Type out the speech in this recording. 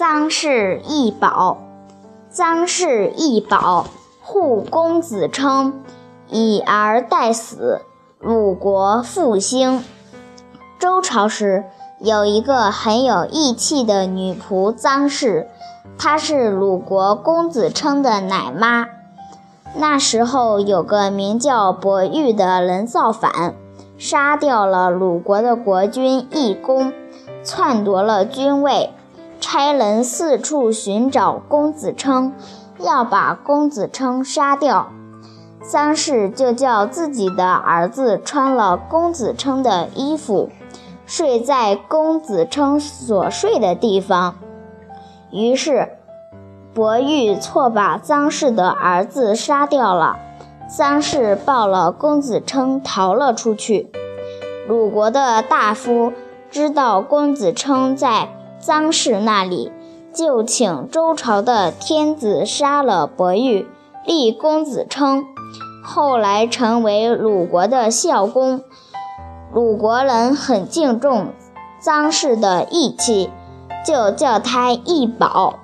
臧氏易宝，臧氏易宝，护公子称，以而待死，鲁国复兴。周朝时，有一个很有义气的女仆臧氏，她是鲁国公子称的奶妈。那时候有个名叫伯玉的人造反，杀掉了鲁国的国君义公，篡夺了君位。差人四处寻找公子称，要把公子称杀掉。臧氏就叫自己的儿子穿了公子称的衣服，睡在公子称所睡的地方。于是，伯玉错把臧氏的儿子杀掉了。臧氏抱了公子称逃了出去。鲁国的大夫知道公子称在。臧氏那里就请周朝的天子杀了伯玉，立公子称，后来成为鲁国的孝公。鲁国人很敬重臧氏的义气，就叫他义宝。